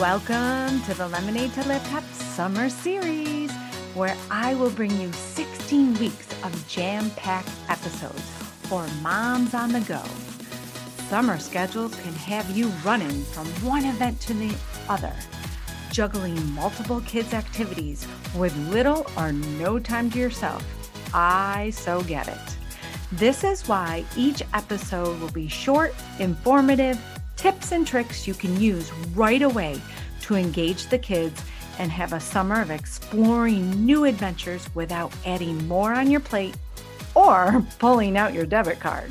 Welcome to the Lemonade to Laptop Summer Series, where I will bring you 16 weeks of jam packed episodes for moms on the go. Summer schedules can have you running from one event to the other, juggling multiple kids' activities with little or no time to yourself. I so get it. This is why each episode will be short, informative, tips and tricks you can use right away to engage the kids and have a summer of exploring new adventures without adding more on your plate or pulling out your debit card.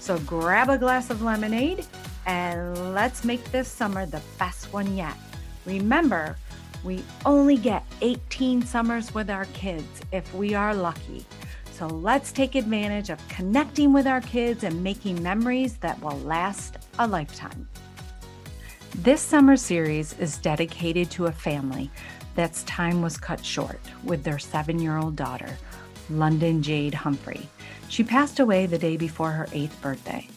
So grab a glass of lemonade and let's make this summer the best one yet. Remember, we only get 18 summers with our kids if we are lucky. So let's take advantage of connecting with our kids and making memories that will last a lifetime. This summer series is dedicated to a family that's time was cut short with their seven year old daughter, London Jade Humphrey. She passed away the day before her eighth birthday.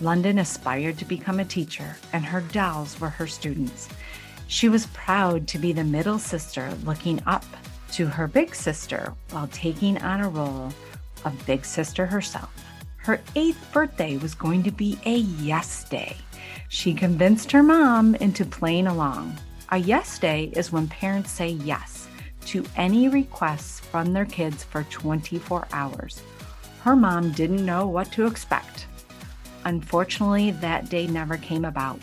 London aspired to become a teacher, and her dolls were her students. She was proud to be the middle sister looking up to her big sister while taking on a role of big sister herself. Her eighth birthday was going to be a yes day. She convinced her mom into playing along. A yes day is when parents say yes to any requests from their kids for 24 hours. Her mom didn't know what to expect. Unfortunately, that day never came about,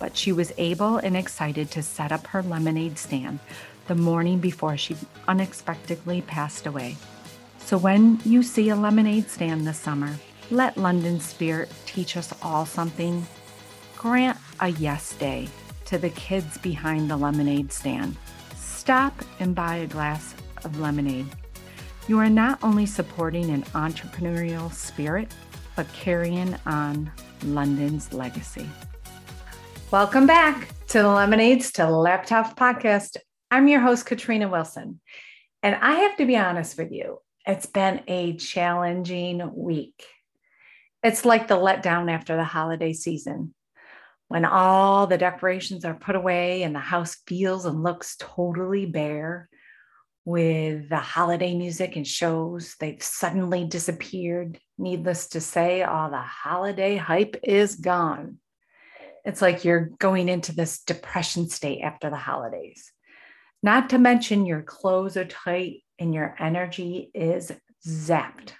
but she was able and excited to set up her lemonade stand the morning before she unexpectedly passed away. So when you see a lemonade stand this summer, let London Spirit teach us all something. Grant a yes day to the kids behind the lemonade stand. Stop and buy a glass of lemonade. You are not only supporting an entrepreneurial spirit, but carrying on London's legacy. Welcome back to the Lemonades to Laptop podcast. I'm your host, Katrina Wilson. And I have to be honest with you, it's been a challenging week. It's like the letdown after the holiday season. When all the decorations are put away and the house feels and looks totally bare with the holiday music and shows they've suddenly disappeared. Needless to say all the holiday hype is gone. It's like you're going into this depression state after the holidays. Not to mention your clothes are tight and your energy is zapped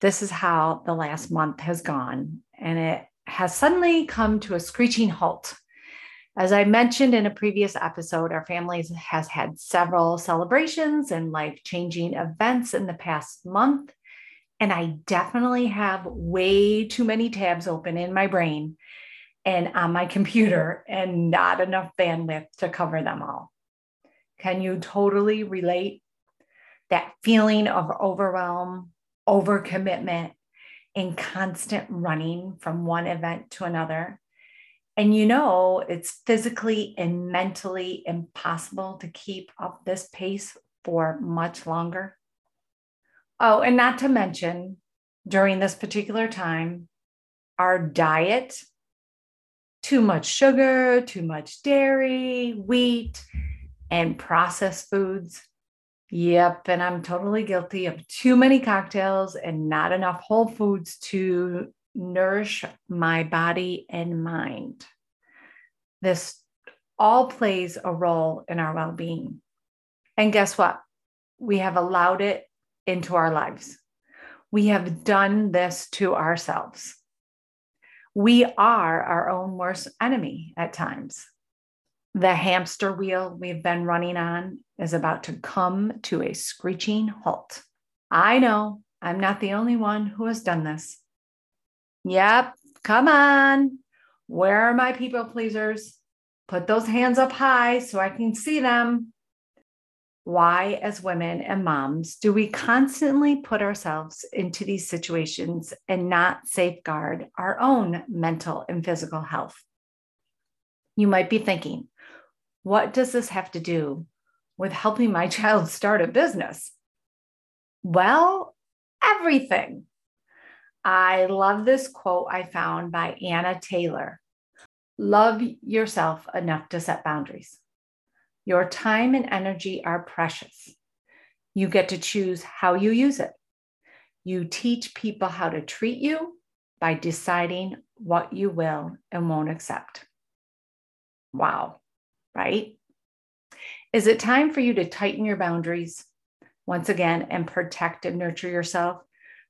this is how the last month has gone and it has suddenly come to a screeching halt. As I mentioned in a previous episode, our family has had several celebrations and life changing events in the past month. And I definitely have way too many tabs open in my brain and on my computer and not enough bandwidth to cover them all. Can you totally relate that feeling of overwhelm, overcommitment, and constant running from one event to another. And you know, it's physically and mentally impossible to keep up this pace for much longer. Oh, and not to mention, during this particular time, our diet too much sugar, too much dairy, wheat, and processed foods Yep. And I'm totally guilty of too many cocktails and not enough whole foods to nourish my body and mind. This all plays a role in our well being. And guess what? We have allowed it into our lives. We have done this to ourselves. We are our own worst enemy at times. The hamster wheel we've been running on is about to come to a screeching halt. I know I'm not the only one who has done this. Yep, come on. Where are my people pleasers? Put those hands up high so I can see them. Why, as women and moms, do we constantly put ourselves into these situations and not safeguard our own mental and physical health? You might be thinking, what does this have to do with helping my child start a business? Well, everything. I love this quote I found by Anna Taylor. Love yourself enough to set boundaries. Your time and energy are precious. You get to choose how you use it. You teach people how to treat you by deciding what you will and won't accept. Wow, right? Is it time for you to tighten your boundaries once again and protect and nurture yourself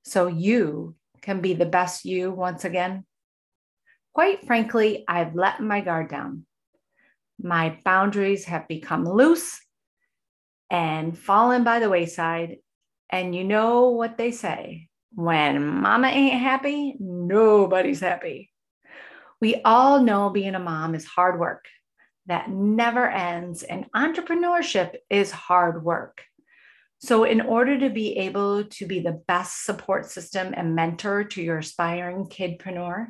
so you can be the best you once again? Quite frankly, I've let my guard down. My boundaries have become loose and fallen by the wayside. And you know what they say when mama ain't happy, nobody's happy. We all know being a mom is hard work that never ends, and entrepreneurship is hard work. So, in order to be able to be the best support system and mentor to your aspiring kidpreneur,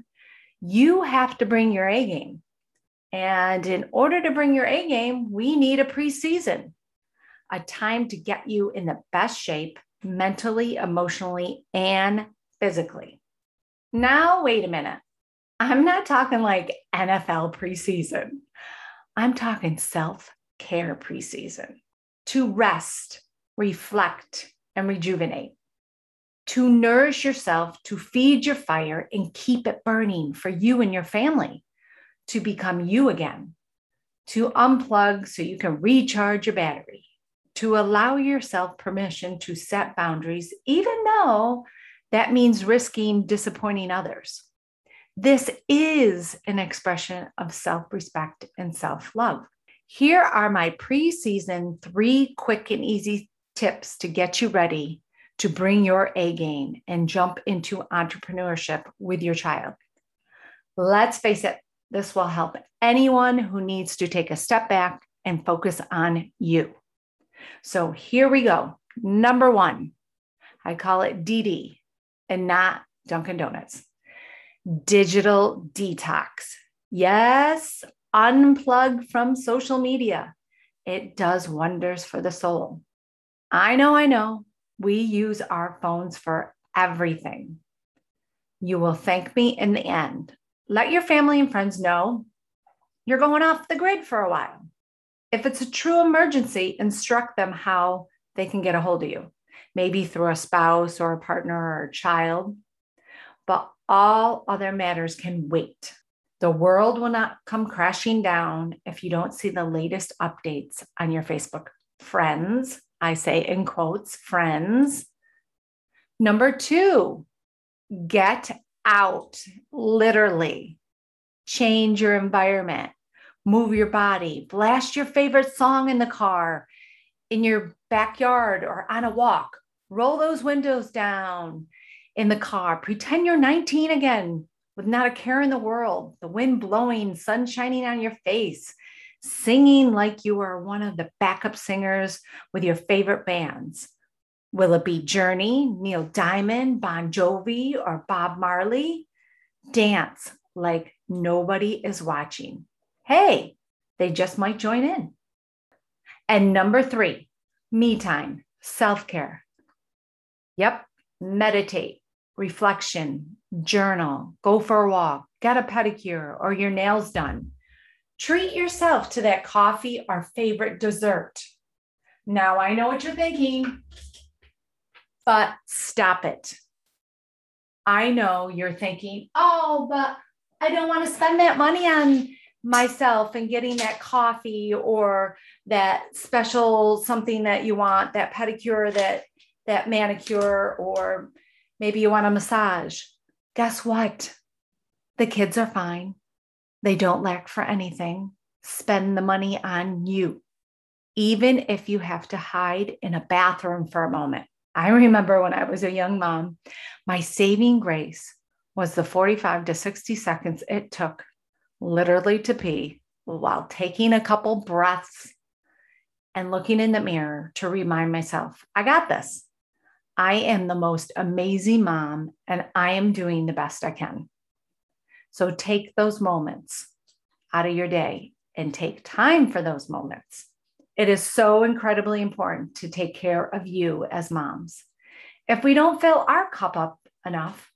you have to bring your A game. And in order to bring your A game, we need a preseason, a time to get you in the best shape mentally, emotionally, and physically. Now, wait a minute. I'm not talking like NFL preseason. I'm talking self care preseason. To rest, reflect, and rejuvenate, to nourish yourself, to feed your fire and keep it burning for you and your family, to become you again, to unplug so you can recharge your battery, to allow yourself permission to set boundaries, even though that means risking disappointing others. This is an expression of self respect and self love. Here are my preseason three quick and easy tips to get you ready to bring your A game and jump into entrepreneurship with your child. Let's face it, this will help anyone who needs to take a step back and focus on you. So here we go. Number one, I call it DD and not Dunkin' Donuts. Digital detox. Yes, unplug from social media. It does wonders for the soul. I know, I know, we use our phones for everything. You will thank me in the end. Let your family and friends know you're going off the grid for a while. If it's a true emergency, instruct them how they can get a hold of you, maybe through a spouse or a partner or a child. But all other matters can wait. The world will not come crashing down if you don't see the latest updates on your Facebook friends. I say in quotes, friends. Number two, get out, literally. Change your environment move your body, blast your favorite song in the car, in your backyard, or on a walk. Roll those windows down in the car. Pretend you're 19 again with not a care in the world, the wind blowing, sun shining on your face, singing like you are one of the backup singers with your favorite bands. Will it be Journey, Neil Diamond, Bon Jovi, or Bob Marley? Dance like nobody is watching hey, they just might join in. And number three, me time, self care. Yep, meditate, reflection, journal, go for a walk, get a pedicure or your nails done. Treat yourself to that coffee or favorite dessert. Now, I know what you're thinking, but stop it. I know you're thinking, oh, but I don't want to spend that money on myself and getting that coffee or that special something that you want that pedicure that that manicure or maybe you want a massage. Guess what? The kids are fine. They don't lack for anything. Spend the money on you. Even if you have to hide in a bathroom for a moment. I remember when i was a young mom my saving grace was the 45 to 60 seconds it took literally to pee while taking a couple breaths and looking in the mirror to remind myself, I got this. I am the most amazing mom and I am doing the best I can. So take those moments out of your day and take time for those moments. It is so incredibly important to take care of you as moms. If we don't fill our cup up enough,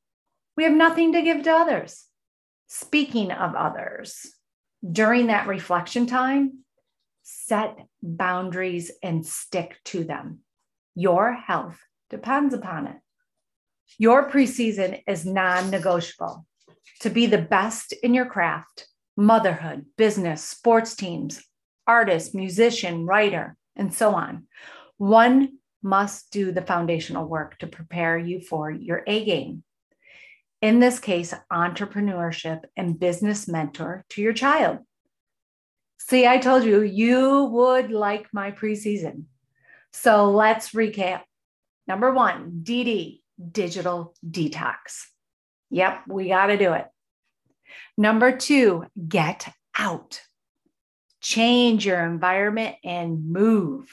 we have nothing to give to others. Speaking of others, During that reflection time, set boundaries and stick to them. Your health depends upon it. Your preseason is non negotiable. To be the best in your craft, motherhood, business, sports teams, artist, musician, writer, and so on, one must do the foundational work to prepare you for your A game. In this case, entrepreneurship and business mentor to your child. See, I told you you would like my preseason. So let's recap. Number one, DD, digital detox. Yep, we got to do it. Number two, get out. Change your environment and move.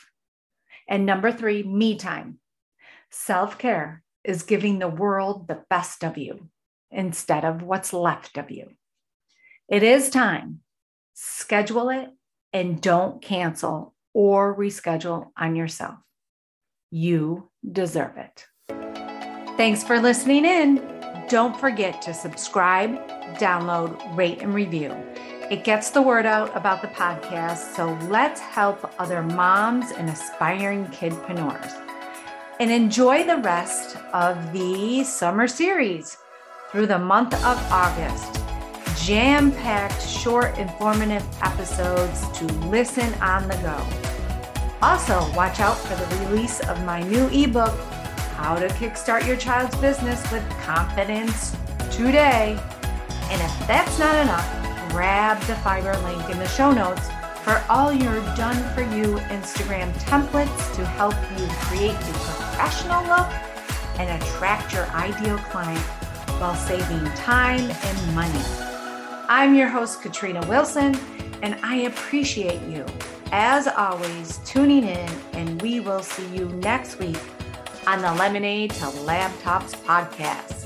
And number three, me time. Self care is giving the world the best of you instead of what's left of you. It is time. Schedule it and don't cancel or reschedule on yourself. You deserve it. Thanks for listening in. Don't forget to subscribe, download, rate, and review. It gets the word out about the podcast, so let's help other moms and aspiring kidpreneurs. And enjoy the rest of the summer series through the month of August. Jam packed, short, informative episodes to listen on the go. Also, watch out for the release of my new ebook, How to Kickstart Your Child's Business with Confidence Today. And if that's not enough, grab the fiber link in the show notes for all your done for you Instagram templates to help you create your professional look and attract your ideal client while saving time and money. I'm your host, Katrina Wilson, and I appreciate you, as always, tuning in, and we will see you next week on the Lemonade to Laptops podcast.